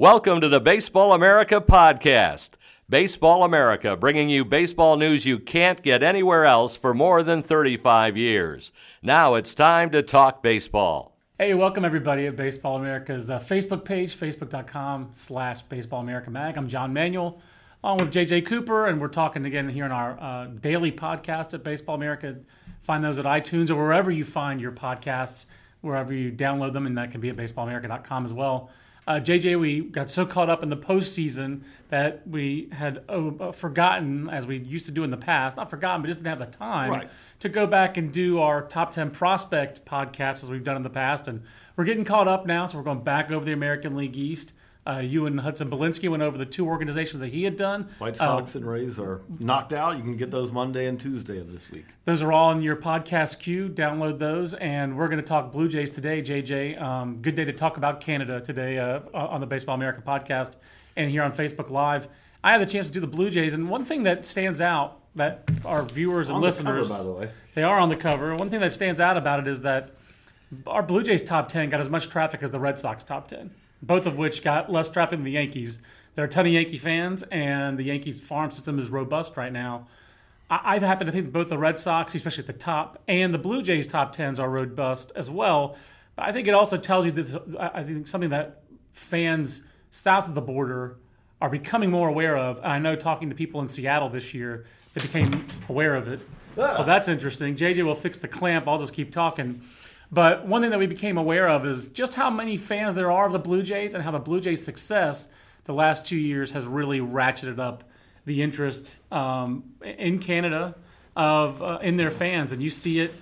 Welcome to the Baseball America podcast. Baseball America, bringing you baseball news you can't get anywhere else for more than 35 years. Now it's time to talk baseball. Hey, welcome everybody at Baseball America's uh, Facebook page, facebook.com slash Baseball America Mag. I'm John Manuel, along with JJ Cooper, and we're talking again here in our uh, daily podcast at Baseball America. Find those at iTunes or wherever you find your podcasts, wherever you download them, and that can be at baseballamerica.com as well. Uh, JJ, we got so caught up in the postseason that we had uh, forgotten, as we used to do in the past, not forgotten, but just didn't have the time Right. to go back and do our top 10 prospect podcast as we've done in the past. And we're getting caught up now, so we're going back over the American League East. Uh, you and Hudson Belinsky went over the two organizations that he had done. White Uh, Sox and Rays are knocked out. You can get those Monday and Tuesday of this week. Those are all in your podcast queue. Download those, and we're going to talk Blue Jays today. JJ, um, good day to talk about Canada today uh, on the Baseball America podcast and here on Facebook Live. I had the chance to do the Blue Jays, and one thing that stands out that our viewers and On the cover, listeners, by the way. they are on the cover. One thing that stands out about it is that our Blue Jays top 10 got as much traffic as the Red Sox top 10, both of which got less traffic than the Yankees. There are a ton of Yankee fans, and the Yankees farm system is robust right now. I, I happen to think that both the Red Sox, especially at the top, and the Blue Jays top 10s are robust as well. But I think it also tells you this, I I think something that fans south of the border are becoming more aware of. And I know talking to people in Seattle this year, they became aware of it. Ah. Well, that's interesting. JJ will fix the clamp. I'll just keep talking. But one thing that we became aware of is just how many fans there are of the Blue Jays and how the Blue Jays' success the last two years has really ratcheted up the interest um, in Canada of uh, in their fans, and you see it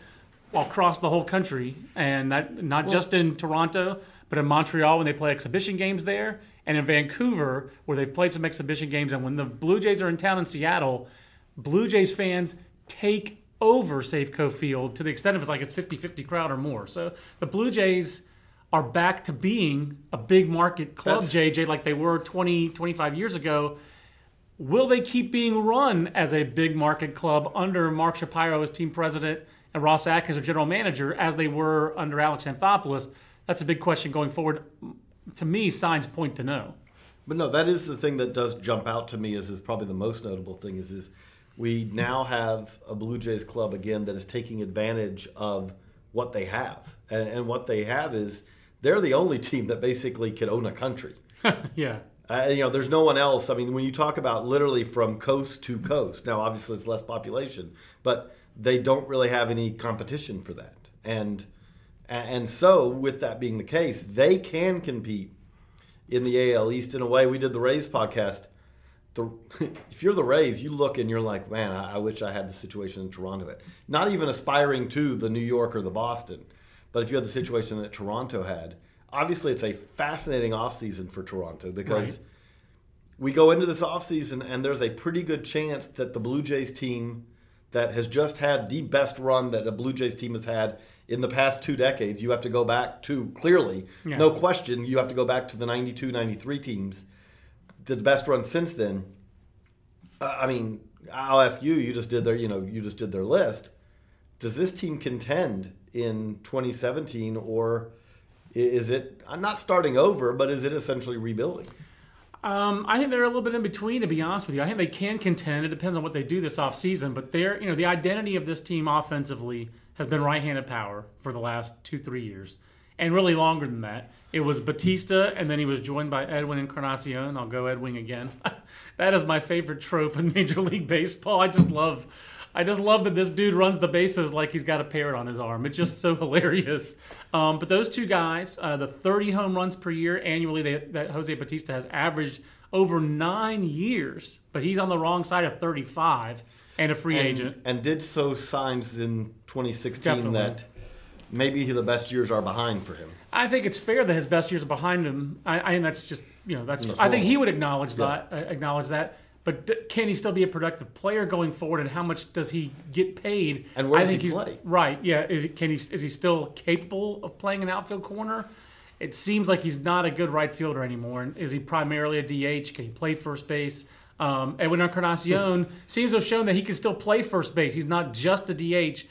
across the whole country, and that not just in Toronto, but in Montreal when they play exhibition games there, and in Vancouver where they've played some exhibition games. And when the Blue Jays are in town in Seattle, Blue Jays fans take over Safeco Field to the extent of it's like it's 50-50 crowd or more. So the Blue Jays are back to being a big market club, That's- JJ, like they were 20, 25 years ago. Will they keep being run as a big market club under Mark Shapiro as team president and Ross Atkins as general manager as they were under Alex Anthopoulos? That's a big question going forward. To me, signs point to no. But no, that is the thing that does jump out to me. Is is probably the most notable thing. Is is we now have a Blue Jays club again that is taking advantage of what they have, and, and what they have is they're the only team that basically can own a country. Yeah. Uh, you know, there's no one else. I mean, when you talk about literally from coast to coast, now obviously it's less population, but they don't really have any competition for that. And and so, with that being the case, they can compete in the AL East in a way. We did the Rays podcast. The, if you're the Rays, you look and you're like, man, I, I wish I had the situation in Toronto. That not even aspiring to the New York or the Boston, but if you had the situation that Toronto had, obviously it's a fascinating offseason for Toronto because Right. we go into this offseason and there's a pretty good chance that the Blue Jays team that has just had the best run that a Blue Jays team has had in the past two decades, you have to go back to clearly, Yeah. no question, you have to go back to the 92 93 teams, the best run since then. Uh, I mean, I'll ask you, you just did their, you know, you just did their list. Does this team contend in 2017 or is it I'm not starting over, but is it essentially rebuilding? Um, I think they're a little bit in between, to be honest with you. I think they can contend. It depends on what they do this offseason. But they're, you know, the identity of this team offensively has been right-handed power for the last two, three years, and really longer than that. It was Bautista, and then he was joined by Edwin Encarnacion. I'll go Edwin again. that is my favorite trope in Major League Baseball. I just love, I just love that this dude runs the bases like he's got a parrot on his arm. It's just so hilarious. Um, but those two guys, uh, the 30 home runs per year annually they, that Jose Bautista has averaged over nine years, but he's on the wrong side of 35 and a free and, agent. and did so signs in 2016 Definitely. that maybe the best years are behind for him. I think it's fair that his best years are behind him. I, I and that's just you know that's. That's I think he would acknowledge that. Uh, acknowledge that. But d- can he still be a productive player going forward? And how much does he get paid? And where I does think he he's, play? Right. Yeah. Is he, can he? Is he still capable of playing an outfield corner? It seems like he's not a good right fielder anymore. And is he primarily a DH? Can he play first base? Um, Edwin Encarnacion seems to have shown that he can still play first base. He's not just a DH,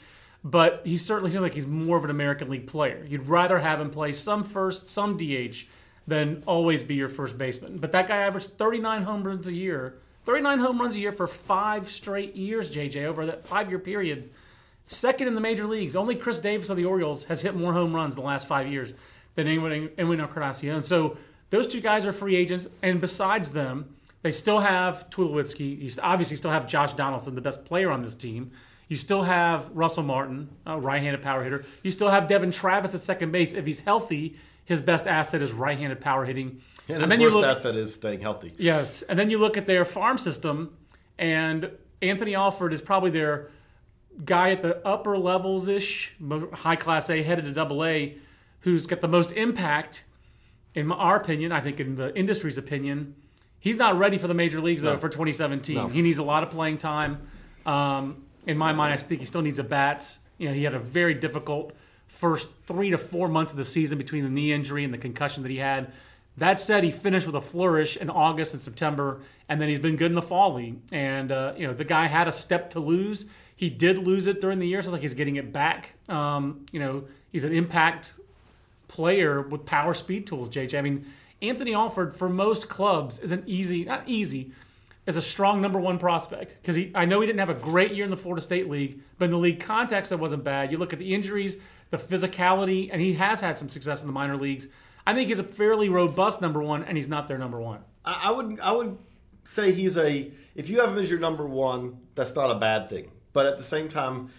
but he certainly seems like he's more of an American League player. You'd rather have him play some first, some DH, than always be your first baseman. But that guy averaged 39 home runs a year. 39 home runs a year for five straight years, JJ, over that five year period. Second in the major leagues. Only Chris Davis of the Orioles has hit more home runs in the last five years than anyone Edwin Encarnacion. So those two guys are free agents, and besides them, they still have Tulowitzki. You obviously still have Josh Donaldson, the best player on this team. You still have Russell Martin, a right-handed power hitter. You still have Devon Travis at second base. If he's healthy, his best asset is right-handed power hitting. And his then you look, asset is staying healthy. Yes, and then you look at their farm system, and Anthony Alford is probably their guy at the upper levels ish, high class A, headed to double A, who's got the most impact, in our opinion, I think in the industry's opinion. He's not ready for the major leagues though for 2017. No. He needs a lot of playing time. Um, in my mind, I think he still needs a bat. You know, he had a very difficult first three to four months of the season between the knee injury and the concussion that he had. That said, he finished with a flourish in August and September, and then he's been good in the fall league. And uh, you know, the guy had a step to lose. He did lose it during the year. So it's like he's getting it back. Um, you know, he's an impact player with power speed tools, JJ. I mean, Anthony Alford for most clubs is an easy, not easy, is a strong number one prospect because. I know he didn't have a great year in the Florida State League, but in the league context, that wasn't bad. You look at the injuries, the physicality, and he has had some success in the minor leagues. I think he's a fairly robust number one, and he's not their number one. I, would I would say he's a if you have him as your number one, that's not a bad thing. But at the same time,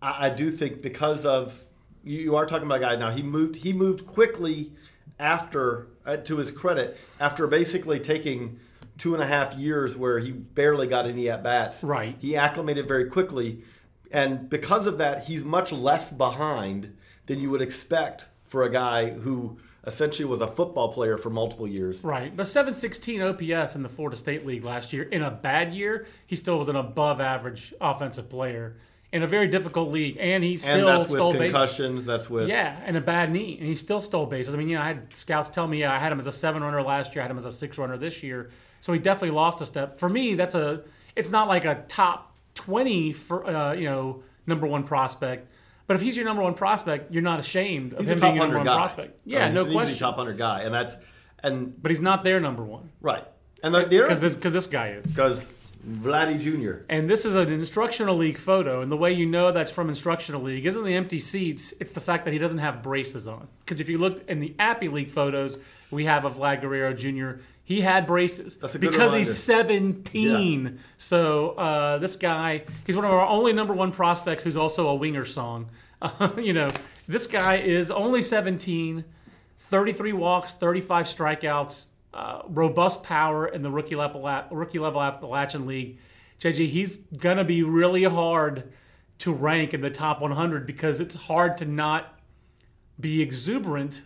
I, I do think because of you, you are talking about a guy now. He moved he moved quickly after uh, to his credit after basically taking two and a half years where he barely got any at bats. Right. He acclimated very quickly, and because of that, he's much less behind than you would expect for a guy who essentially was a football player for multiple years. Right, but 716 OPS in the Florida State League last year. In a bad year, he still was an above average offensive player in a very difficult league, and he still and that's with stole bases. concussions. That's with Yeah, and a bad knee, and he still stole bases. I mean, you know, I had scouts tell me yeah, I had him as a seven runner last year, I had him as a six runner this year, so he definitely lost a step. For me, that's a it's not like a top 20 for uh, you know number one prospect. But if he's your number one prospect, you're not ashamed of he's him being your number hundred one guy. prospect. Yeah, I mean, no he's an easy question. top hundred guy, and that's and But he's not their number one right. And the, the because this because this guy is. because Vladdy Jr. And this is an instructional league photo, and the way you know that's from instructional league isn't the empty seats; it's the fact that he doesn't have braces on. Because if you look in the Appy League photos we have of Vlad Guerrero Jr., he had braces a because reminder. he's 17. So uh, this guy, he's one of our only number one prospects who's also a winger song. Uh, you know, this guy is only 17, 33 walks, 35 strikeouts, uh, robust power in the rookie level rookie level Appalachian League. JG, he's gonna be really hard to rank in the top 100 because it's hard to not be exuberant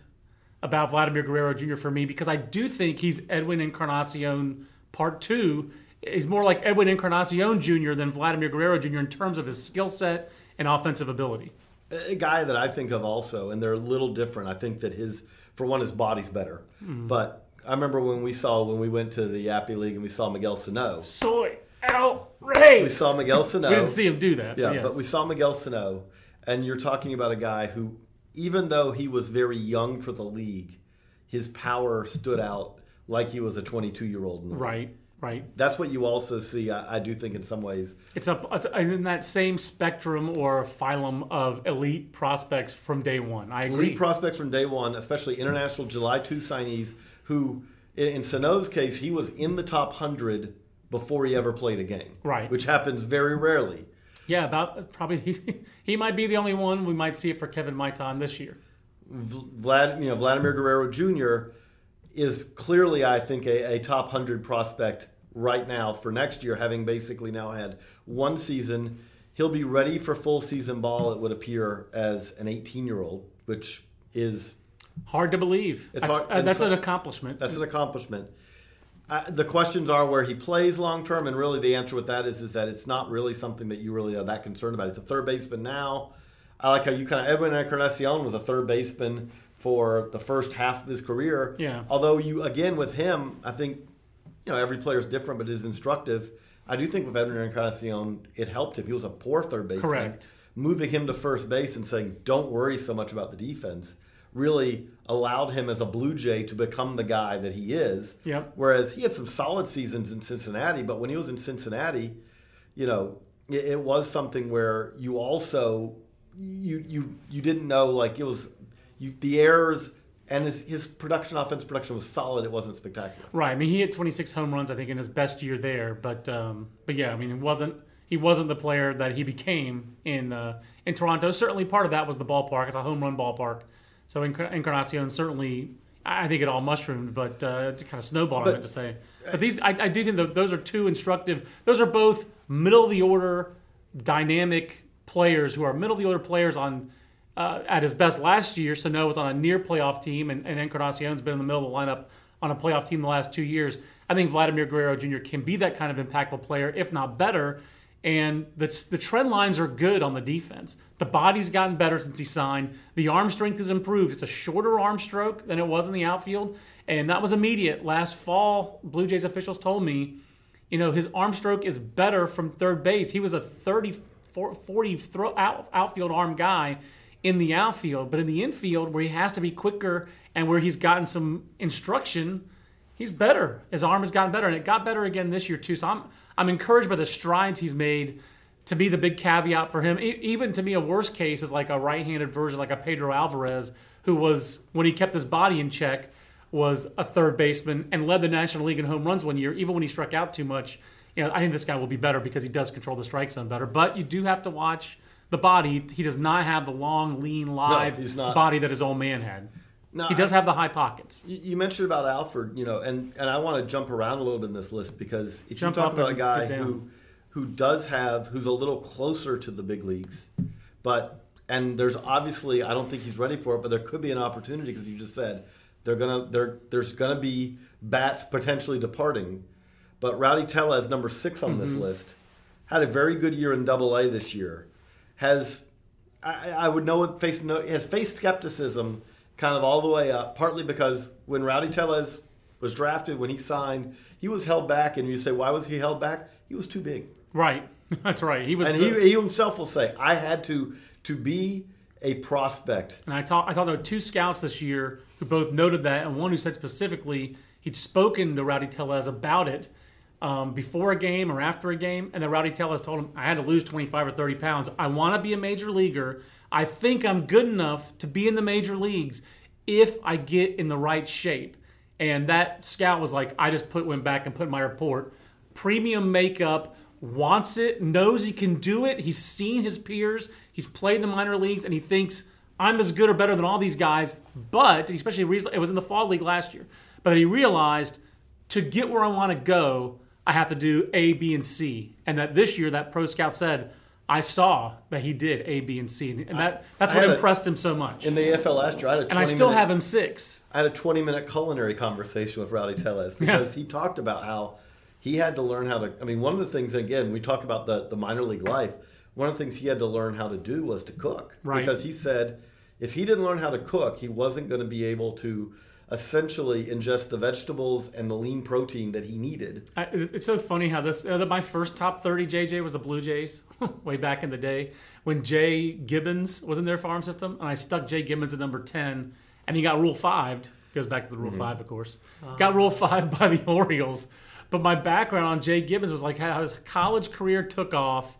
about Vladimir Guerrero Jr. for me because I do think he's Edwin Encarnacion Part Two. He's more like Edwin Encarnacion Jr. than Vladimir Guerrero Jr. in terms of his skill set and offensive ability. a guy that I think of also, and they're a little different. I think that his, for one, his body's better. Hmm. But I remember when we saw when we went to the Appy League and we saw Miguel Sano. Soy outrage. We saw Miguel Sano. We didn't see him do that. Yeah, yes. but we saw Miguel Sano, and you're talking about a guy who, even though he was very young for the league, his power stood out like he was a 22 year old. right, right. That's what you also see. I, I do think in some ways. It's up it's in that same spectrum or phylum of elite prospects from day one. I agree. Elite prospects from day one, especially international July 2 signees, who, in, Sano's case, he was in the top 100 before he ever played a game. Right. Which happens very rarely. yeah, about probably he's, he might be the only one. We might see it for Kevin Maitan this year. Vlad, you know, Vladimir Guerrero Jr. is clearly, I think, a, a top 100 prospect right now for next year, having basically now had one season. he'll be ready for full season ball. It would appear as an 18 year old, which is Hard to believe. It's that's hard- uh, that's so- an accomplishment. That's an accomplishment. Uh, the questions are where he plays long term, and really the answer with that is is that it's not really something that you really are that concerned about. He's a third baseman now. I like how you kind of Edwin Encarnacion was a third baseman for the first half of his career. Yeah. Although you again with him, I think you know every player is different, but it is instructive. I do think with Edwin Encarnacion, it helped him. He was a poor third baseman. Correct. Moving him to first base and saying, "Don't worry so much about the defense," really allowed him as a Blue Jay to become the guy that he is. Yep. Whereas he had some solid seasons in Cincinnati, but when he was in Cincinnati, you know, it, it was something where you also you you you didn't know like it was you the errors and his his production offense production was solid. It wasn't spectacular. Right. I mean, he hit 26 home runs, I think, in his best year there. But um, but yeah, I mean, it wasn't he wasn't the player that he became in uh, in Toronto. Certainly, part of that was the ballpark. It's a home run ballpark. So Encar- Encarnacion certainly, I I think it all mushroomed, but uh, to kind of snowballed. I But- meant to say. But these, I, I do think that those are two instructive. Those are both middle of the order, dynamic players who are middle of the order players on. Uh, at his best last year, Sano was on a near playoff team, and, and Encarnacion's been in the middle of the lineup on a playoff team the last two years. I think Vladimir Guerrero Jr. can be that kind of impactful player, if not better. And the, the trend lines are good on the defense. The body's gotten better since he signed. The arm strength has improved. It's a shorter arm stroke than it was in the outfield. And that was immediate. Last fall, Blue Jays officials told me, you know, his arm stroke is better from third base. He was a 30, 40 throw out, outfield arm guy in the outfield, but in the infield where he has to be quicker and where he's gotten some instruction, he's better. His arm has gotten better, and it got better again this year too. So I'm I'm encouraged by the strides he's made. To be the big caveat for him, even to me, a worst case is like a right-handed version, like a Pedro Alvarez, who was when he kept his body in check, was a third baseman and led the National League in home runs one year, even when he struck out too much. You know, I think this guy will be better because he does control the strike zone better. But you do have to watch the body. He does not have the long, lean, live not. body that his old man had. No, he does I- have the high pockets. You mentioned about Alford, you know, and, and I want to jump around a little bit in this list because if Jump you talk about a guy who who does have who's a little closer to the big leagues, but and there's obviously I don't think he's ready for it, but there could be an opportunity because you just said they're gonna there there's gonna be bats potentially departing, but Rowdy Tellez, number six on Mm-hmm. this list, had a very good year in Double A this year, has I, I would know face no, has faced skepticism kind of all the way up. Partly because when Rowdy Tellez was drafted, when he signed, he was held back, and you say, why was he held back? He was too big, Right. That's right. He was. and he, he himself will say, I had to to be a prospect. And I talked I talked to two scouts this year who both noted that, and one who said specifically he'd spoken to Rowdy Tellez about it um, before a game or after a game, and then Rowdy Tellez told him I had to lose 25 or 30 pounds. I want to be a major leaguer. I think I'm good enough to be in the major leagues if I get in the right shape. And that scout was like, I just put went back and put my report, premium makeup, wants it, knows he can do it. He's seen his peers, he's played the minor leagues, and he thinks I'm as good or better than all these guys. But especially it was in the fall league last year. But he realized to get where I want to go, I have to do A, B, and C. And that this year, that pro scout said, I saw that he did A, B, and C, and that that's I what had a- impressed him so much. In the AFL last year, I had a 20 and I still minute, have him six. I had a 20 minute culinary conversation with Rowdy Tellez because he talked about how he had to learn how to. I mean, one of the things, again, we talk about the, the minor league life. One of the things he had to learn how to do was to cook. Right. Because he said if he didn't learn how to cook, he wasn't going to be able to essentially ingest the vegetables and the lean protein that he needed. I, it's so funny how this. Uh, my first top thirty JJ was the Blue Jays, way back in the day when Jay Gibbons was in their farm system, and I stuck Jay Gibbons at number ten, and he got Rule Five. Goes back to the Rule Five, of course. Got Rule Five by the Orioles, but my background on Jay Gibbons was like how his college career took off.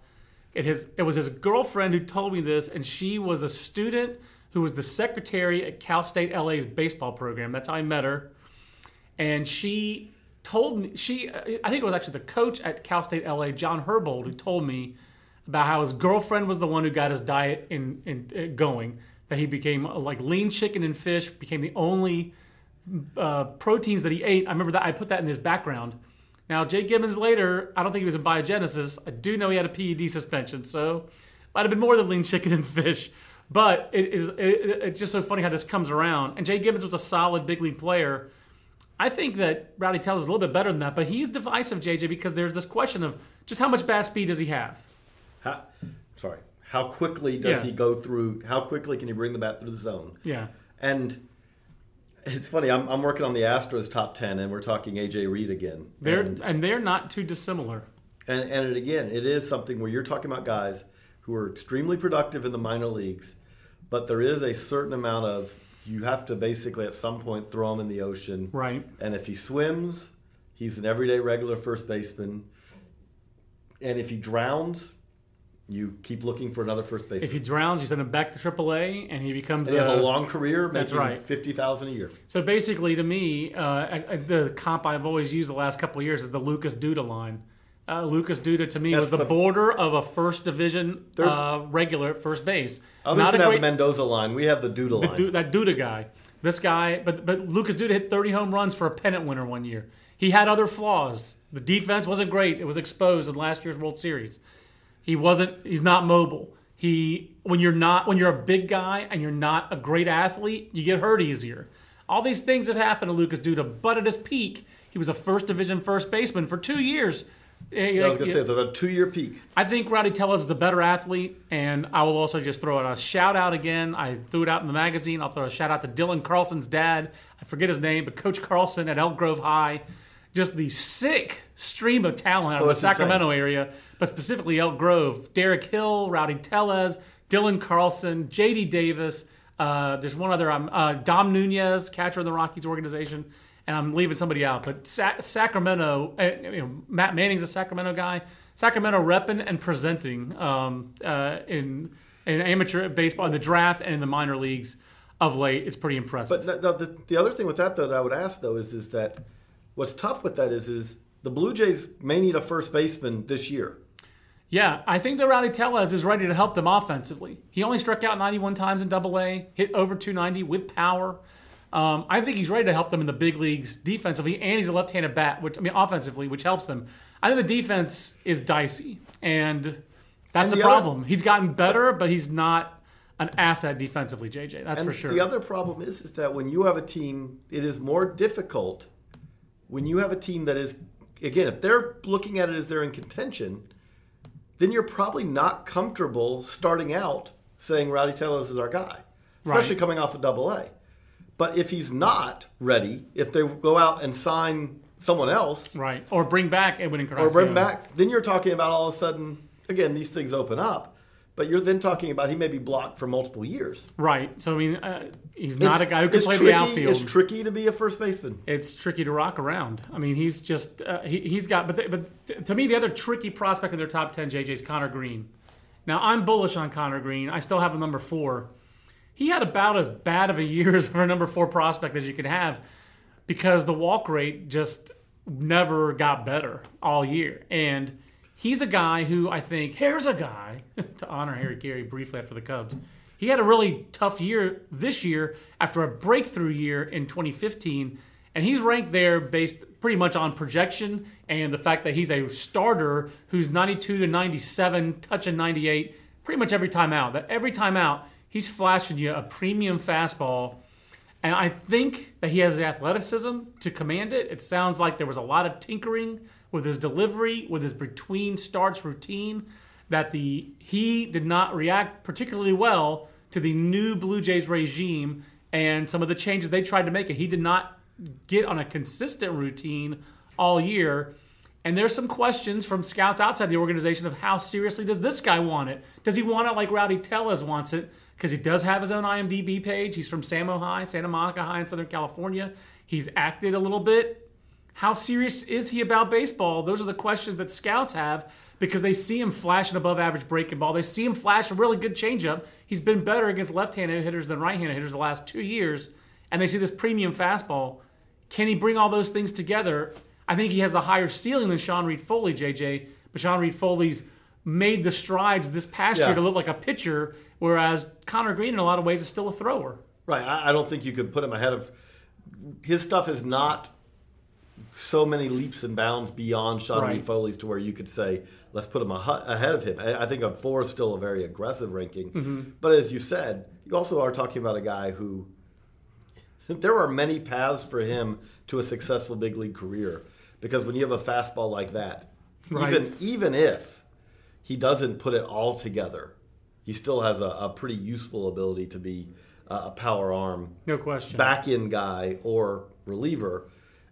It his it was his girlfriend who told me this, and she was a student who was the secretary at Cal State LA's baseball program. That's how I met her and she told me she i think it was actually the coach at cal state la john herbold who told me about how his girlfriend was the one who got his diet in, in, uh, going that he became uh, like lean chicken and fish became the only uh, proteins that he ate i remember that i put that in his background Now, Jay Gibbons later, I don't think he was in biogenesis. I do know he had a PED suspension, so might have been more than lean chicken and fish. But it is it, it's just so funny how this comes around. And Jay Gibbons was a solid big league player. I think that Rowdy Tellez is a little bit better than that, but he's divisive, JJ, because there's this question of just how much bat speed does he have? How, sorry. How quickly does Yeah. he go through? How quickly can he bring the bat through the zone? Yeah. And it's funny. I'm, I'm working on the Astros top ten, and we're talking AJ Reed again. They're and, and they're not too dissimilar. and and it, again, it is something where you're talking about guys who are extremely productive in the minor leagues, but there is a certain amount of you have to basically at some point throw him in the ocean. Right. And if he swims, he's an everyday regular first baseman. And if he drowns, you keep looking for another first baseman. If he drowns, you send him back to AAA, and he becomes And he has a a- long career, That's making right. fifty thousand a year. So basically, to me, uh, I, I- the comp I've always used the last couple of years is the Lucas Duda line. Uh, Lucas Duda to me That's was the, the- border of a first division uh, regular at first base. Others Not can have great the Mendoza line. We have the Doodle line. Du- that Duda guy. This guy, but but Lucas Duda hit 30 home runs for a pennant winner one year. He had other flaws. The defense wasn't great. It was exposed in last year's World Series. He wasn't. He's not mobile. He when you're not when you're a big guy and you're not a great athlete, you get hurt easier. All these things have happened to Lucas Duda, but at his peak, he was a first division first baseman for two years. I was going to say it's about a two-year peak. I think Rowdy Tellez is a better athlete, and I will also just throw out a shout out again. I threw it out in the magazine. I'll throw a shout out to Dylan Carlson's dad. I forget his name, but Coach Carlson at Elk Grove High. Just the sick stream of talent out of Oh, the it's insane. Sacramento area, but specifically Elk Grove. Derek Hill, Rowdy Tellez, Dylan Carlson, J.D. Davis. Uh, there's one other, um, uh, Dom Nunez, catcher in the Rockies organization, and I'm leaving somebody out. But Sa- Sacramento, uh, you know, Matt Manning's a Sacramento guy. Sacramento repping and presenting um, uh, in in amateur baseball, in the draft, and in the minor leagues of late. It's pretty impressive. But no, the, the other thing with that, though, that I would ask though is is that what's tough with that is is the Blue Jays may need a first baseman this year. Yeah, I think that Rowdy Tellez is ready to help them offensively. He only struck out 91 times in Double A, hit over 290 with power. Um, I think he's ready to help them in the big leagues defensively, and he's a left-handed bat, which I mean offensively, which helps them. I think the defense is dicey, and that's And a the other- problem. he's gotten better, but he's not an asset defensively, JJ. That's for sure. the other problem is is that when you have a team, it is more difficult when you have a team that is again, if they're looking at it as they're in contention, then you're probably not comfortable starting out saying Rowdy Tellez is our guy, especially Right. coming off of Double A. But if he's not ready, if they go out and sign someone else right, or bring back Edwin or Encarnacion. bring back, then you're talking about all of a sudden again these things open up. But you're then talking about he may be blocked for multiple years. Right. So I mean, uh, he's not It's- a guy who can play tricky, the outfield. It's tricky to be a first baseman. it's tricky to rock around. I mean, he's just uh, he, he's got. But the, but to me, the other tricky prospect in their top ten, JJ, is Connor Green. Now I'm bullish on Connor Green. I still have him number four. He had about as bad of a year for a number four prospect as you could have, because the walk rate just never got better all year. And he's a guy who I think here's a guy to honor Harry Caray briefly after the Cubs. He had a really tough year this year after a breakthrough year in 2015, and he's ranked there based pretty much on projection and the fact that he's a starter who's 92 to 97, touching 98 pretty much every time out. That every time out, he's flashing you a premium fastball. And I think that he has the athleticism to command it. It sounds like there was a lot of tinkering with his delivery, with his between starts routine, that the he did not react particularly well to the new Blue Jays regime and some of the changes they tried to make it. He did not get on a consistent routine all year. And there's some questions from scouts outside the organization of how seriously does this guy want it? Does he want it like Rowdy Tellez wants it? Because he does have his own IMDb page. He's from Samo High, Santa Monica High in Southern California. He's acted a little bit. How serious is he about baseball? Those are the questions that scouts have because they see him flash an above average breaking ball. They see him flash a really good changeup. He's been better against left handed hitters than right handed hitters the last two years. And they see this premium fastball. Can he bring all those things together? I think he has a higher ceiling than Sean Reid-Foley, JJ. But Sean Reid-Foley's made the strides this past Yeah. year to look like a pitcher, whereas Connor Green, in a lot of ways, is still a thrower. Right. I, I don't think you could put him ahead of his stuff is not so many leaps and bounds beyond Sean Right. Reid-Foley's to where you could say, let's put him ahe- ahead of him. I I think a four is still a very aggressive ranking. Mm-hmm. But as you said, you also are talking about a guy who there are many paths for him to a successful big league career because when you have a fastball like that, Right. even even if he doesn't put it all together, he still has a, a pretty useful ability to be a, a power arm No question. back end guy or reliever,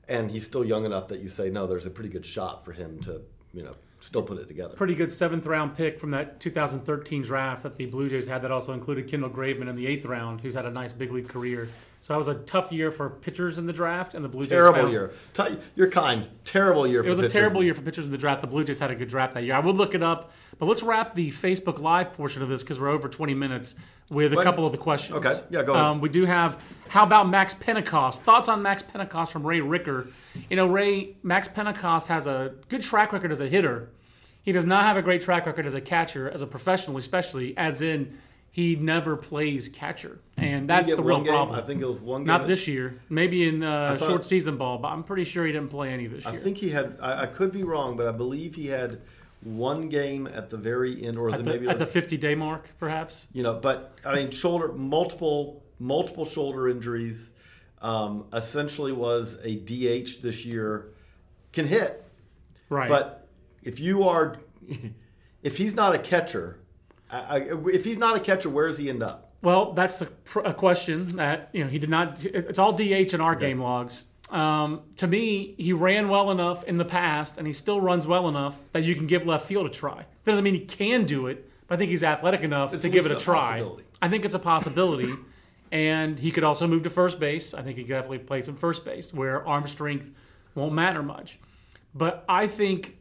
and he's still young enough that you say no, there's a pretty good shot for him to you know still put it together. Pretty good seventh round pick from that 2013 draft that the Blue Jays had that also included Kendall Graveman in the eighth round, who's had a nice big league career. So that was a tough year for pitchers in the draft, and the Blue Jays Terrible found- year. T- You're kind. Terrible year. It was a terrible year for pitchers in the draft. The Blue Jays had a good draft that year. I would look it up, but let's wrap the Facebook Live portion of this because we're over 20 minutes with a What? couple of the questions. Okay. Yeah, go ahead. Um, we do have how about Max Pentecost? Thoughts on Max Pentecost from Ray Ricker? You know, Ray Max Pentecost has a good track record as a hitter. He does not have a great track record as a catcher, as a professional, especially as in he never plays catcher, and that's the real game? problem. I think it was one game. Not this year, maybe in uh, thought- short season ball, but I'm pretty sure he didn't play any this year. I think he had. I, I could be wrong, but I believe he had one game at the very end, or was at it the, maybe at the 50 day mark, perhaps. you know? But I mean, shoulder multiple multiple shoulder injuries. Um, essentially, was a DH this year. Can hit, Right. but if you are, if he's not a catcher, I, I, if he's not a catcher, where does he end up? well, that's a, pr- a question that you know he did not. It's all DH in our game logs. Um, to me, he ran well enough in the past, and he still runs well enough that you can give left field a try. That Doesn't mean he can do it, but I think he's athletic enough It's to give it a a try. I think it's a possibility, and he could also move to first base. I think he could definitely play some first base where arm strength won't matter much. But I think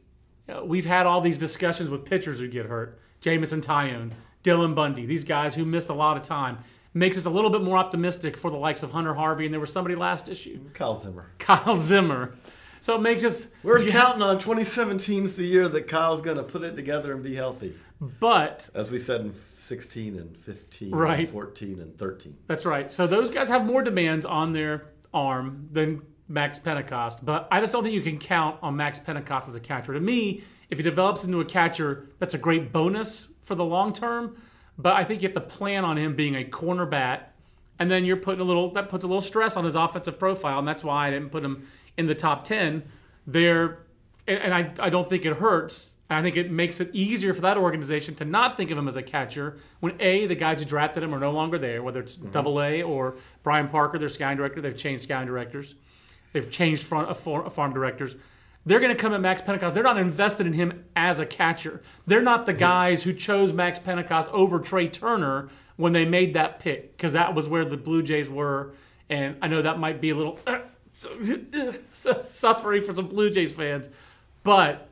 uh, we've had all these discussions with pitchers who get hurt. Jameson Taillon, Dylan Bundy, these guys who missed a lot of time. Makes us a little bit more optimistic for the likes of Hunter Harvey, and there was somebody last issue, Kyle Zimmer. Kyle Zimmer. So it makes us. We're counting on 2017's the year that Kyle's going to put it together and be healthy. But As we said in 16 and 15 Right. and 14 and 13. That's right. So those guys have more demands on their arm than Max Pentecost. But I just don't think you can count on Max Pentecost as a catcher. To me, if he develops into a catcher, that's a great bonus for the long term. But I think you have to plan on him being a corner bat, and then you're putting a little that puts a little stress on his offensive profile, and that's why I didn't put him in the top ten. There, and, and I I don't think it hurts. I think it makes it easier for that organization to not think of him as a catcher when a the guys who drafted him are no longer there, whether it's Double A or Brian Parker, their scouting director. They've changed scouting directors. They've changed front, uh, far- farm directors. They're going to come at Max Pentecost. They're not invested in him as a catcher. They're not the guys who chose Max Pentecost over Trea Turner when they made that pick because that was where the Blue Jays were. And I know that might be a little suffering for some Blue Jays fans, but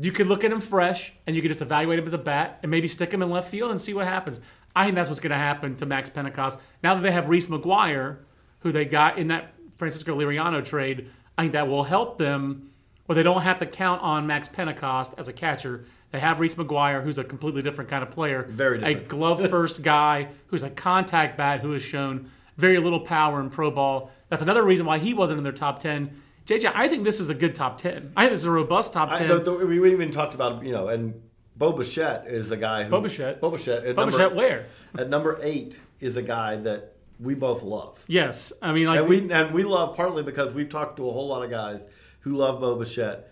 you could look at him fresh and you could just evaluate him as a bat and maybe stick him in left field and see what happens. I think that's what's going to happen to Max Pentecost. Now that they have Reese McGuire, who they got in that Francisco Liriano trade, I think that will help them where they don't have to count on Max Pentecost as a catcher. They have Reese McGuire, who's a completely different kind of player. Very different. A glove first guy who's a contact bat who has shown very little power in pro ball. That's another reason why he wasn't in their top 10. JJ, I think this is a good top 10. I think this is a robust top 10. I, the, the, we even talked about, you know, and Bo Bichette is a guy who. Bo Bichette? Bo Bichette. At Bo number, Bichette where? At number eight is a guy that we both love. Yes, I mean, like And we and we love partly because we've talked to a whole lot of guys who love Bo Bichette.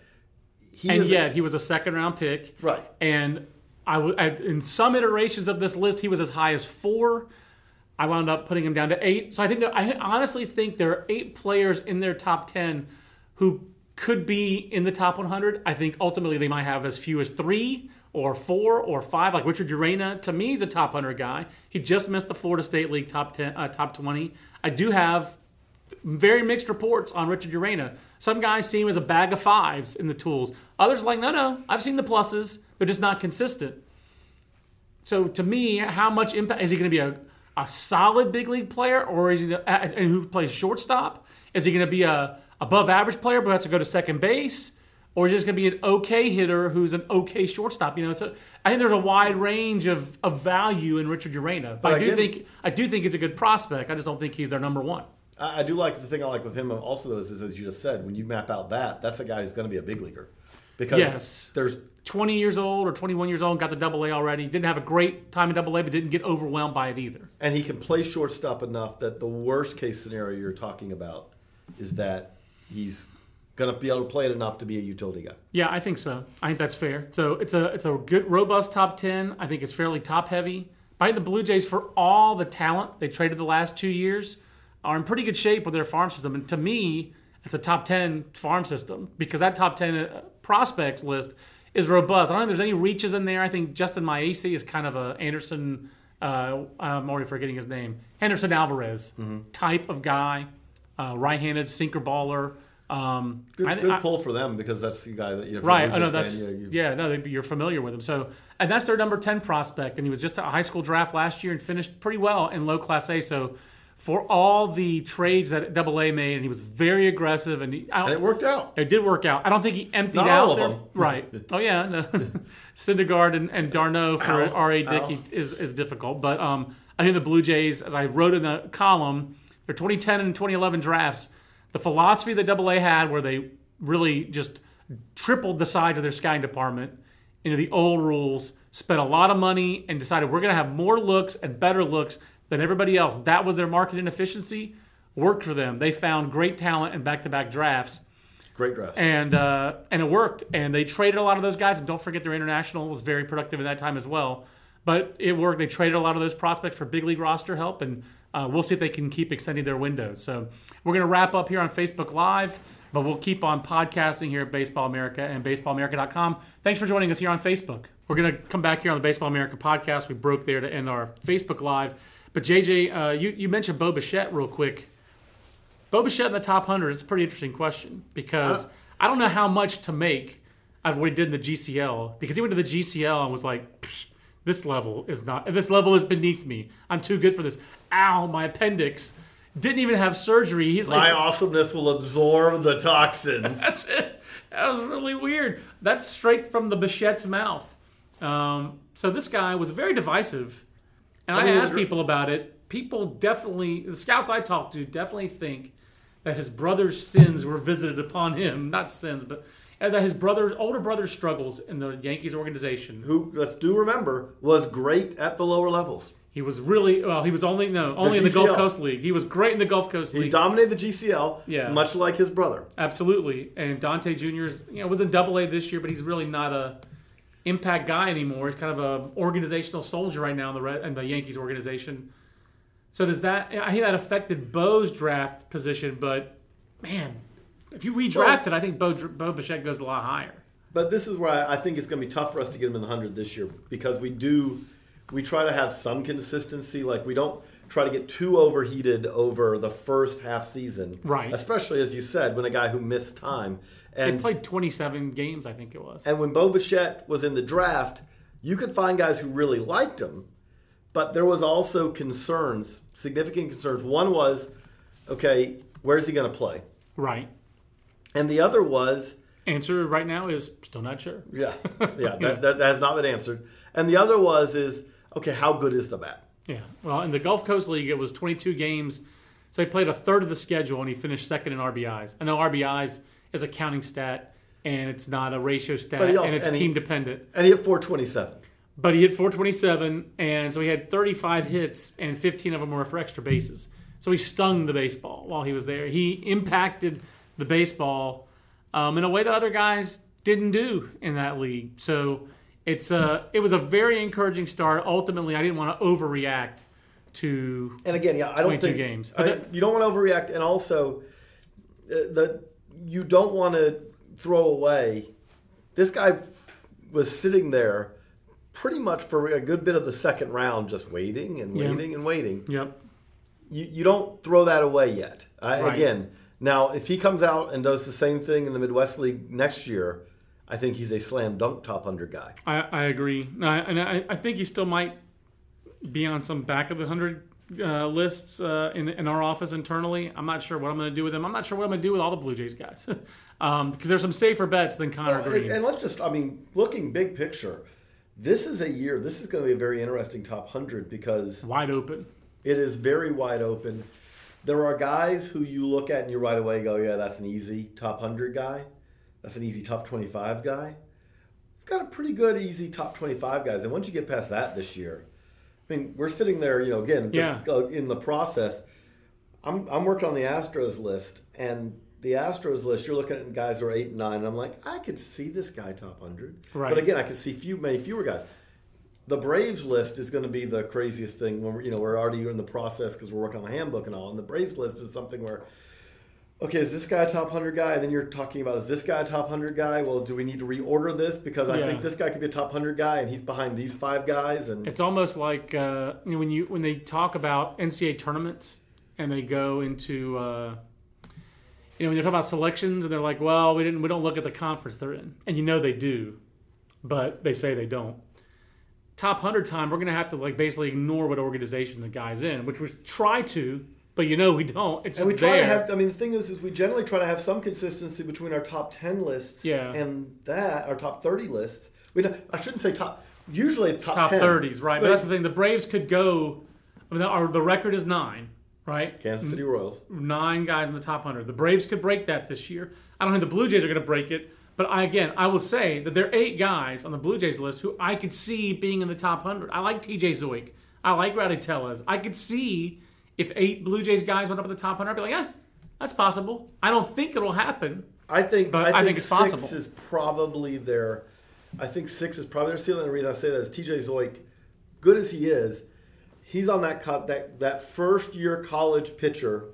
He and is a- yet he was a second round pick, Right. And I, w- I in some iterations of this list, he was as high as four. I wound up putting him down to eight. So I think that I honestly think there are eight players in their top ten who could be in the top 100. I think ultimately they might have as few as three or four or five. Like Richard Urena, to me, is a top 100 guy. He just missed the Florida State League top 10, uh, top 20. I do have very mixed reports on Richard Urena. Some guys see him as a bag of fives in the tools. Others are like, no, no, I've seen the pluses. They're just not consistent. So to me, how much impact is he going to be a, a solid big league player, or is he a, and who plays shortstop? Is he going to be a above average player but has to go to second base, or is he just going to be an okay hitter who's an okay shortstop? You know, so I think there's a wide range of, of value in Richard Urena. But, But I do again- think I do think he's a good prospect. I just don't think he's their number one. I, I do like the thing I like with him also is, is as you just said, when you map out that, that's a guy who's going to be a big leaguer because Yes. there's 20 years old or 21 years old, got the double A already. Didn't have a great time in double A, but didn't get overwhelmed by it either. and he can play shortstop enough that the worst case scenario you're talking about is that he's going to be able to play it enough to be a utility guy. Yeah, I think so. I think that's fair. So it's a it's a good robust top ten. I think it's fairly top heavy. By the Blue Jays, for all the talent they traded the last two years, are in pretty good shape with their farm system. And to me, it's a top ten farm system because that top ten uh, prospects list is robust. I don't think there's any reaches in there. I think Justin Maese is kind of a Anderson. Uh, I'm already forgetting his name. Henderson Alvarez type of guy, uh, right-handed sinker baller. Um, Good, I- good I- pull for them because that's the guy that you know. if you're a Right. I know that's you- yeah. No, they, you're familiar with him. So, and that's their number ten prospect, and he was just a high school draft last year and finished pretty well in low class A. So, for all the trades that Double A made, and he was very aggressive, and, he, I and it worked out. It did work out. I don't think he emptied Not out all of them. Right. Oh yeah. No. Syndergaard and, and d'Arnaud for Ow. R.A. Dickey is, is difficult. But um, I think the Blue Jays, as I wrote in the column, their 2010 and 2011 drafts, the philosophy that Double A had, where they really just tripled the size of their scouting department into the old rules, spent a lot of money, and decided we're going to have more looks and better looks than everybody else. That was their marketing efficiency. Worked for them. They found great talent in back-to-back drafts Great dress. and uh, and it worked. And they traded a lot of those guys. And don't forget, their international was very productive in that time as well. But it worked. They traded a lot of those prospects for big league roster help, and uh, we'll see if they can keep extending their windows. So we're going to wrap up here on Facebook Live, but we'll keep on podcasting here at Baseball America and BaseballAmerica.com. Thanks for joining us here on Facebook. We're going to come back here on the Baseball America podcast. We broke there to end our Facebook Live. But JJ, uh, you, you mentioned Bo Bichette real quick. Bo Bichette in the top 100 is a pretty interesting question because I don't know how much to make of what he did in the GCL because he went to the GCL and was like, this level is not, this level is beneath me. I'm too good for this. Ow, my appendix. Didn't even have surgery. He's like, My awesomeness will absorb the toxins. that's it. That was really weird. That's straight from the Bichette's mouth. Um, so this guy was very divisive, and I mean, asked we're- people about it. People definitely, the scouts I talk to, definitely think that his brother's sins were visited upon him. Not sins, but uh, that his brother's older brother's struggles in the Yankees organization. Who, let's do remember, was great at the lower levels. He was really well. He was only no only in the Gulf Coast League. He was great in the Gulf Coast League. He dominated the GCL, Yeah. much like his brother. Absolutely. And Dante Jr.'s, you know, was in double A this year, but he's really not a impact guy anymore. He's kind of a organizational soldier right now in the Red, in the Yankees organization. So does that I think that affected Bo's draft position, but man, if you redrafted, I think Bo Bo Bichette goes a lot higher. But this is where I, I think it's going to be tough for us to get him in the hundred this year because we do we try to have some consistency. Like we don't try to get too overheated over the first half season, Right. Especially as you said, when a guy who missed time He and played 27 games, I think it was. and when Bo Bichette was in the draft, you could find guys who really liked him, but there was also concerns, significant concerns. One was, okay, where's he going to play? Right. And the other was, Answer right now is still not sure. yeah, yeah, that, that, that has not been answered. And the other was, is okay, how good is the bat? Yeah. Well, in the Gulf Coast League, it was 22 games. So he played a third of the schedule and he finished second in RBIs. I know RBIs is a counting stat and it's not a ratio stat also- and it's and he- team dependent. And he hit 427. But he hit 427 and so he had 35 hits and 15 of them were for extra bases. So he stung the baseball while he was there. He impacted the baseball um, in a way that other guys didn't do in that league. So it's a, it was a very encouraging start. Ultimately, I didn't want to overreact to And again, yeah, I don't 22 think games. I- But you don't want to overreact, and also uh, the you don't want to throw away. This guy was sitting there pretty much for a good bit of the second round, just waiting and waiting and waiting. Yep. You, you don't throw that away yet. I, Right. Again, now if he comes out and does the same thing in the Midwest League next year, I think he's a slam dunk top hundred guy. I, I agree. I, and I, I think he still might be on some back of the hundred uh, lists uh, in, in our office internally. I'm not sure what I'm going to do with them. I'm not sure what I'm going to do with all the Blue Jays guys um, because there's some safer bets than Connor Well, Green. and, and let's just, I mean, looking big picture, this is a year, this is going to be a very interesting top 100 because Wide open. it is very wide open. there are guys who you look at and you right away go, yeah, that's an easy top 100 guy. That's an easy top 25 guy. We've got a pretty good, easy top 25 guys. And once you get past that this year, I mean, we're sitting there, you know, again, just Yeah. uh, in the process. I'm, I'm working on the Astros list, and the Astros list, you're looking at guys who are eight and nine, and I'm like, I could see this guy top 100. Right. But again, I could see few, many fewer guys. The Braves list is going to be the craziest thing when we're, you know we're already in the process because we're working on the handbook and all. And the Braves list is something where, okay, is this guy a top hundred guy? And then you're talking about is this guy a top hundred guy? Well, do we need to reorder this because I Yeah. think this guy could be a top hundred guy and he's behind these five guys and It's almost like uh, you know, when you when they talk about NCAA tournaments and they go into uh, you know when they talk about selections and they're like, well, we didn't we don't look at the conference they're in, and you know they do, but they say they don't. Top hundred time, we're gonna have to like basically ignore what organization the guy's in, which we try to, but you know we don't. It's just And we try there. to have. I mean, the thing is, is we generally try to have some consistency between our top ten lists, Yeah. and that our top thirty lists. We don't, I shouldn't say top. Usually it's top, top 10. thirties, right? But But that's the thing. The Braves could go. I mean, our, the record is nine, right? Kansas mm. City Royals. nine guys in the top 100. The Braves could break that this year. I don't think the Blue Jays are going to break it. But I, again, I will say that there are eight guys on the Blue Jays list who I could see being in the top 100. I like TJ Zeuch. I like Rowdy Tellez. I could see if eight Blue Jays guys went up in the top 100, I'd be like, yeah, that's possible. I don't think it'll happen. I think. But I think, I think it's six possible. is probably their. I think six is probably their ceiling. The reason I say that is T.J. Zeuch, good as he is, he's on that co- that that first year college pitcher.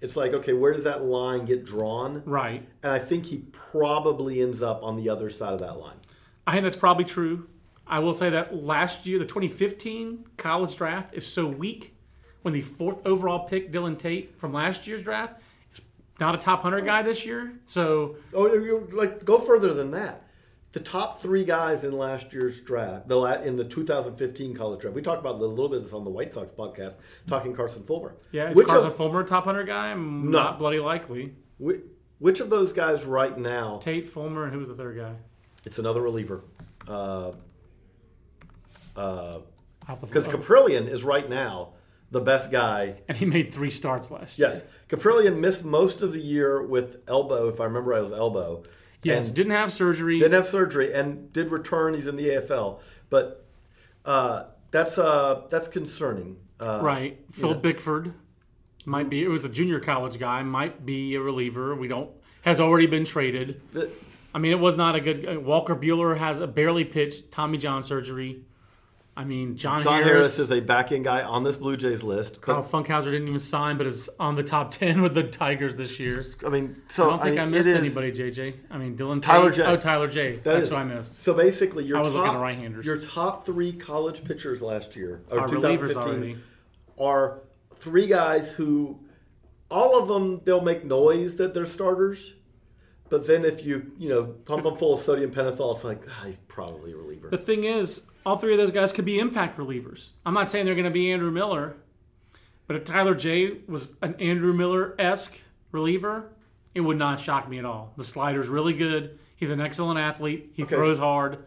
It's like okay, where does that line get drawn? Right. And I think he probably ends up on the other side of that line. I think that's probably true. I will say that last year, the 2015 college draft is so weak when the fourth overall pick, Dillon Tate, from last year's draft, is not a top 100 guy this year. So, Oh, you- like go further than that. The top three guys in last year's draft, the la- in the 2015 college draft, we talked about a little bit of this on the White Sox podcast, talking Carson Fulmer. yeah, is which Carson of, Fulmer a top 100 guy? I'm No. Not bloody likely. whi- which of those guys right now? Tate, Fulmer, and who was the third guy? It's another reliever. Uh, uh, because oh, Kaprielian is right now the best guy. And he made three starts last year. Yes, Kaprielian missed most of the year with elbow. If I remember, right, it was elbow. Yes, And didn't have surgery. didn't have surgery and did return. He's in the AFL, but uh, that's uh, that's concerning. Uh, Right. Phil Bickford might be. It was a junior college guy. Might be a reliever. We don't. Has already been traded. the- I mean, it was not a good. Walker Buehler has a barely pitched Tommy John surgery. I mean, John, Jon Harris, Harris is a back end guy on this Blue Jays list. But, Funkhouser didn't even sign, but is on the top ten with the Tigers this year. I mean, so I don't think I, mean, missed anybody, JJ. I mean, Dillon Tyler Tate. J. Oh, Tyler Jay. that That's is- who I missed. So basically, your I was top, looking at right-handers. Your top three college pitchers last year, or relievers 2015, are three guys who, all of them, they'll make noise that they're starters. But then if you, you know, pump them full of sodium pentothal, it's like, ah, he's probably a reliever. The thing is, all three of those guys could be impact relievers. I'm not saying they're going to be Andrew Miller, but if Tyler Jay was an Andrew Miller esque reliever, it would not shock me at all. The slider's really good. He's an excellent athlete. He Okay. throws hard.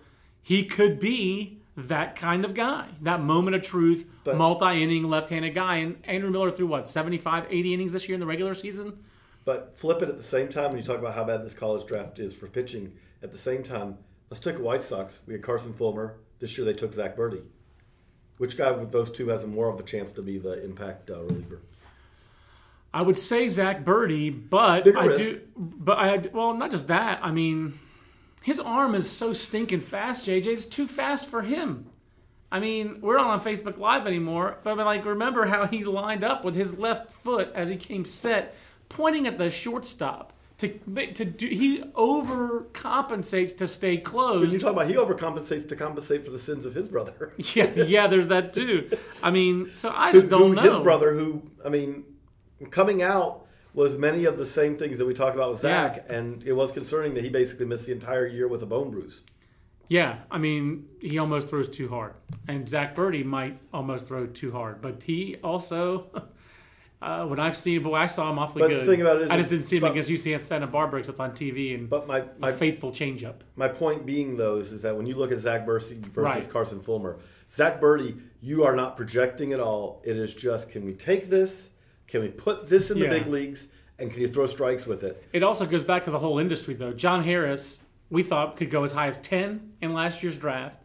He could be that kind of guy, that moment of truth, multi inning left handed guy. And Andrew Miller threw what, 75, 80 innings this year in the regular season? But flip it at the same time when you talk about how bad this college draft is for pitching. At the same time, let's take a White Sox. We had Carson Fulmer. This year they took Zack Burdi. Which guy with those two has a more of a chance to be the impact uh, reliever? I would say Zack Burdi, but Bigger I risk. do. But I well, not just that. I mean, his arm is so stinking fast. JJ, it's too fast for him. I mean, we're not on Facebook Live anymore, but I mean, like, remember how he lined up with his left foot as he came set, pointing at the shortstop to to do. He overcompensates to stay closed. you talk about he overcompensates to compensate for the sins of his brother. yeah, yeah. There's that too. I mean, so I just don't Who- know. His brother, who I mean, coming out was many of the same things that we talked about with Yeah. Zach, and it was concerning that he basically missed the entire year with a bone bruise. Yeah, I mean, he almost throws too hard, and Zack Burdi might almost throw too hard, but he also, uh, when I've seen, boy, I saw him awfully But the good. thing about it is- I just didn't see him but- against UCS Santa Barbara except on TV and But my a my, fateful changeup. my point being though is, is that when you look at Zack Burdi versus Right. Carson Fulmer, Zack Burdi, you are not projecting at all. It is just can we take this? Can we put this in the Yeah. big leagues? And can you throw strikes with it? It also goes back to the whole industry, though. Jon Harris, we thought could go as high as 10 in last year's draft.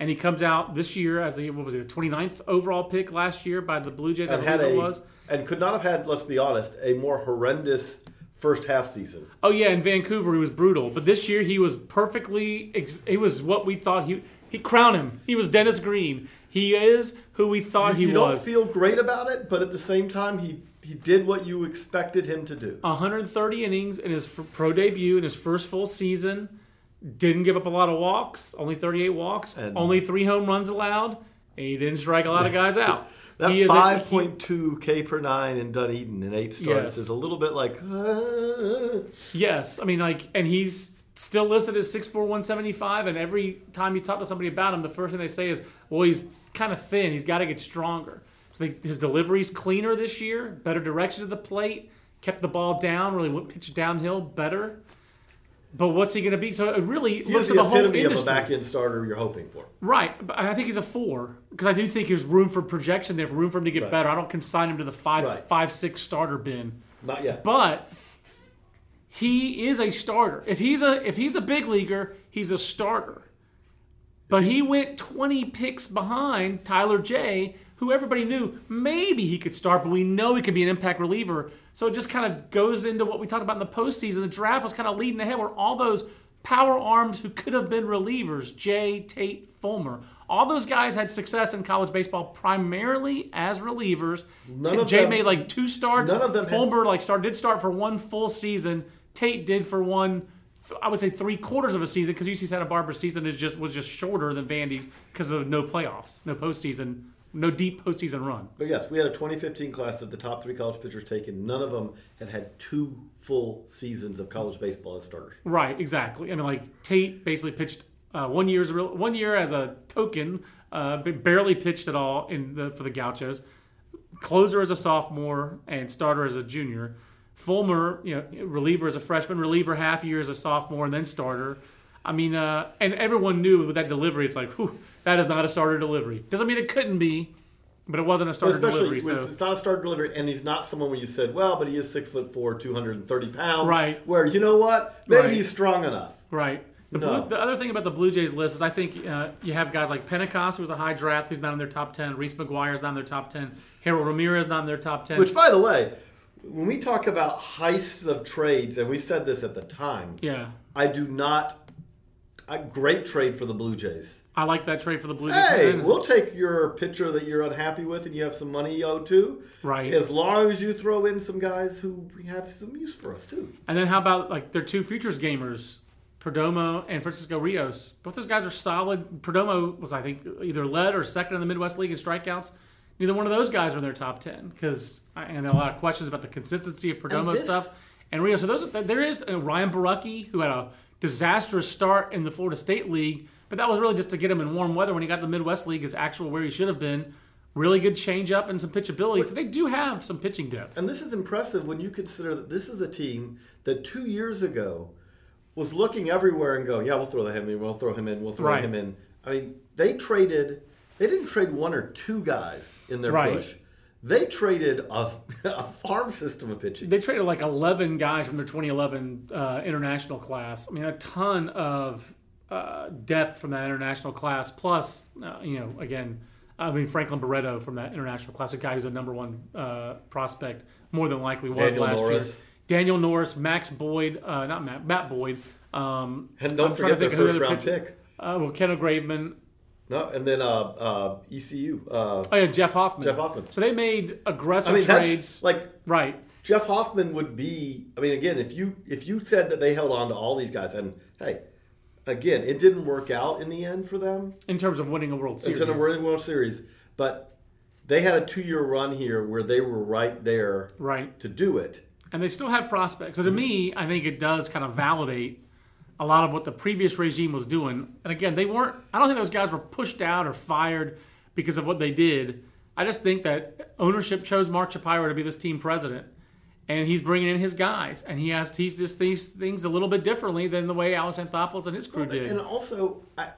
And he comes out this year as a, what was it, the 29th overall pick last year by the Blue Jays, I And had believe a it was. and could not have had, let's be honest, a more horrendous first half season. Oh, yeah, in Vancouver, he was brutal. But this year, he was perfectly, ex- he was what we thought he, he crowned him. He was Dennis Green. He is who we thought he was. you don't feel great about it, but at the same time, he he did what you expected him to do. 130 innings in his f- pro debut in his first full season. Didn't give up a lot of walks, only 38 walks, And- only three home runs allowed. And he didn't strike a lot of guys out. That He is a- five point two K per nine in Dunedin in eight starts Yes. is a little bit like. uh, yes, I mean like, and he's still listed as 6'4", 175. And every time you talk to somebody about him, the first thing they say is, "Well, he's kind of thin. He's got to get stronger." So they, his delivery's cleaner this year, better direction to the plate, kept the ball down, really went pitch downhill better. But what's he going to be? So it really he looks at the the whole epitome of a industry. back end starter you're hoping for. Right, but I think he's a four because I do think there's room for projection there, room for him to get Right. better. I don't consign him to the five, Right. five, six starter bin, Not yet. but he is a starter. If he's a if he's a big leaguer, he's a starter. But he went 20 picks behind Tyler Jay, who everybody knew maybe he could start, but we know he could be an impact reliever. So it just kind of goes into what we talked about in the postseason. The draft was kind of leading ahead where all those power arms who could have been relievers, Jay, Tate, Fulmer, all those guys had success in college baseball primarily as relievers. None of them. Jay them- made like two starts. none of them had- Fulmer like start did start for one full season. Tate did for one. I would say three quarters of a season because UC Santa Barbara's season is just was just shorter than Vandy's because of no playoffs, no postseason, no deep postseason run. But yes, we had a 2015 class that the top three college pitchers taken. None of them had had two full seasons of college baseball as starters. Right, exactly. I mean, like Tate basically pitched uh, one year as a real, one year as a token, uh, barely pitched at all in the for the Gauchos. Closer as a sophomore and starter as a junior. Fulmer, you know, reliever as a freshman, reliever half year as a sophomore, and then starter. I mean, uh, and everyone knew with that delivery, it's like, whew, that is not a starter delivery. Doesn't mean it couldn't be, but it wasn't a starter Especially, delivery. So it's not a starter delivery, and he's not someone where you said, "Well, but he is six foot four, 230 pounds." Right. Where you know what? Maybe Right. he's strong enough. Right. The, No. Blue, the other thing about the Blue Jays list is I think uh, you have guys like Pentecost, who's a high draft, who's not in their top 10. Reese McGuire's not in their top 10. Harold Ramirez not in their top 10. Which, by the way, when we talk about heists of trades, and we said this at the time, yeah. I do not. A great trade for the Blue Jays. I like that trade for the Blue Jays. Hey, we'll take your pitcher that you're unhappy with and you have some money you owe to. Right. As long as you throw in some guys who have some use for us too. And then how about like their two futures gamers, Perdomo and Francisco Rios? Both those guys are solid. Perdomo was, I think, either led or second in the Midwest League in strikeouts. Neither one of those guys are in their top 10 because, and there are a lot of questions about the consistency of Perdomo this- stuff and Rios. So those, there is Ryan Borucki who had a disastrous start in the Florida State League, but that was really just to get him in warm weather when he got the Midwest League, his actual where he should have been. Really good changeup and some pitchability. So they do have some pitching depth. And this is impressive when you consider that this is a team that two years ago was looking everywhere and going, yeah, we'll throw him in, we'll throw him in, we'll throw Right. him in. I mean, they traded, they didn't trade one or two guys in their Right. push. They traded a, a farm system of pitching. they traded like 11 guys from their 2011 uh, international class. I mean, a ton of uh, depth from that international class. Plus, uh, you know, again, I mean, Franklin Barreto from that international class, a guy who's a number one uh, prospect, more than likely was Daniel last Norris. year. Daniel Norris, Max Boyd, uh, not Matt, Matt Boyd. Um, And don't I'm trying to forget their think of who first the round pitcher- pick. Uh, well, Ken Graveman. No, and then uh, uh, ECU. Uh, Oh yeah, Jeff Hoffman. Jeff Hoffman. So they made aggressive I mean, trades. like right. Jeff Hoffman would be. I mean, again, if you if you said that they held on to all these guys, and hey, again, it didn't work out in the end for them. In terms of winning a World Series. In a World World Series, but they had a two year run here where they were right there Right. to do it. and they still have prospects. So to me, I think it does kind of validate a lot of what the previous regime was doing. And again, they weren't. I don't think those guys were pushed out or fired because of what they did. I just think that ownership chose Mark Shapiro to be this team president, and he's bringing in his guys, and he has he's just these things a little bit differently than the way Alex Anthopoulos and his crew did. And also, I,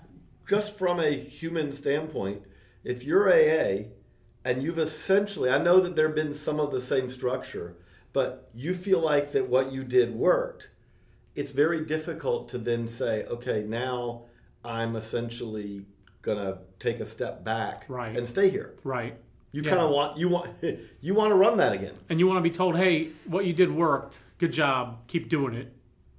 just from a human standpoint, if you're AA and you've essentially, I know that there have been some of the same structure, but you feel like that what you did worked. It's very difficult to then say, okay, now I'm essentially gonna take a step back Right. and stay here. Right. You Yeah. kind of want you want you want to run that again. and you want to be told, "Hey, what you did worked. Good job. Keep doing it."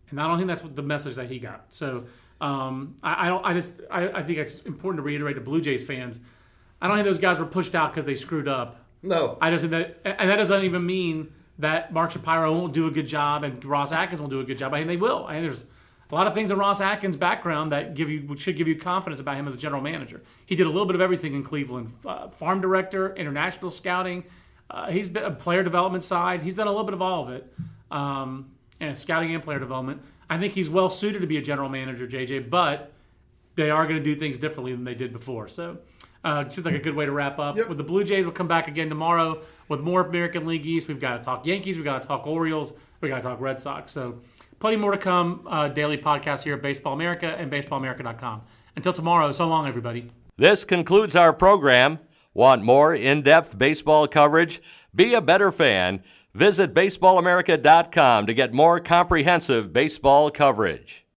And I don't think that's what the message that he got. So um, I, I don't. I just. I, I think it's important to reiterate to Blue Jays fans. I don't think those guys were pushed out because they screwed up. No, I just think that, and that doesn't even mean that Mark Shapiro won't do a good job and Ross Atkins won't do a good job. I think they will. I think there's a lot of things in Ross Atkins' background that give you should give you confidence about him as a general manager. He did a little bit of everything in Cleveland: uh, farm director, international scouting. Uh, he's been a player development side. He's done a little bit of all of it, um, and scouting and player development. I think he's well suited to be a general manager, JJ. But they are going to do things differently than they did before. So uh, seems like a good way to wrap up. Yep. With the Blue Jays, we'll come back again tomorrow with more American League East. We've got to talk Yankees. We've got to talk Orioles. We've got to talk Red Sox. So plenty more to come. Uh, daily podcast here at Baseball America and BaseballAmerica.com. Until tomorrow, so long, everybody. This concludes our program. Want more in depth baseball coverage? Be a better fan. Visit baseballamerica.com to get more comprehensive baseball coverage.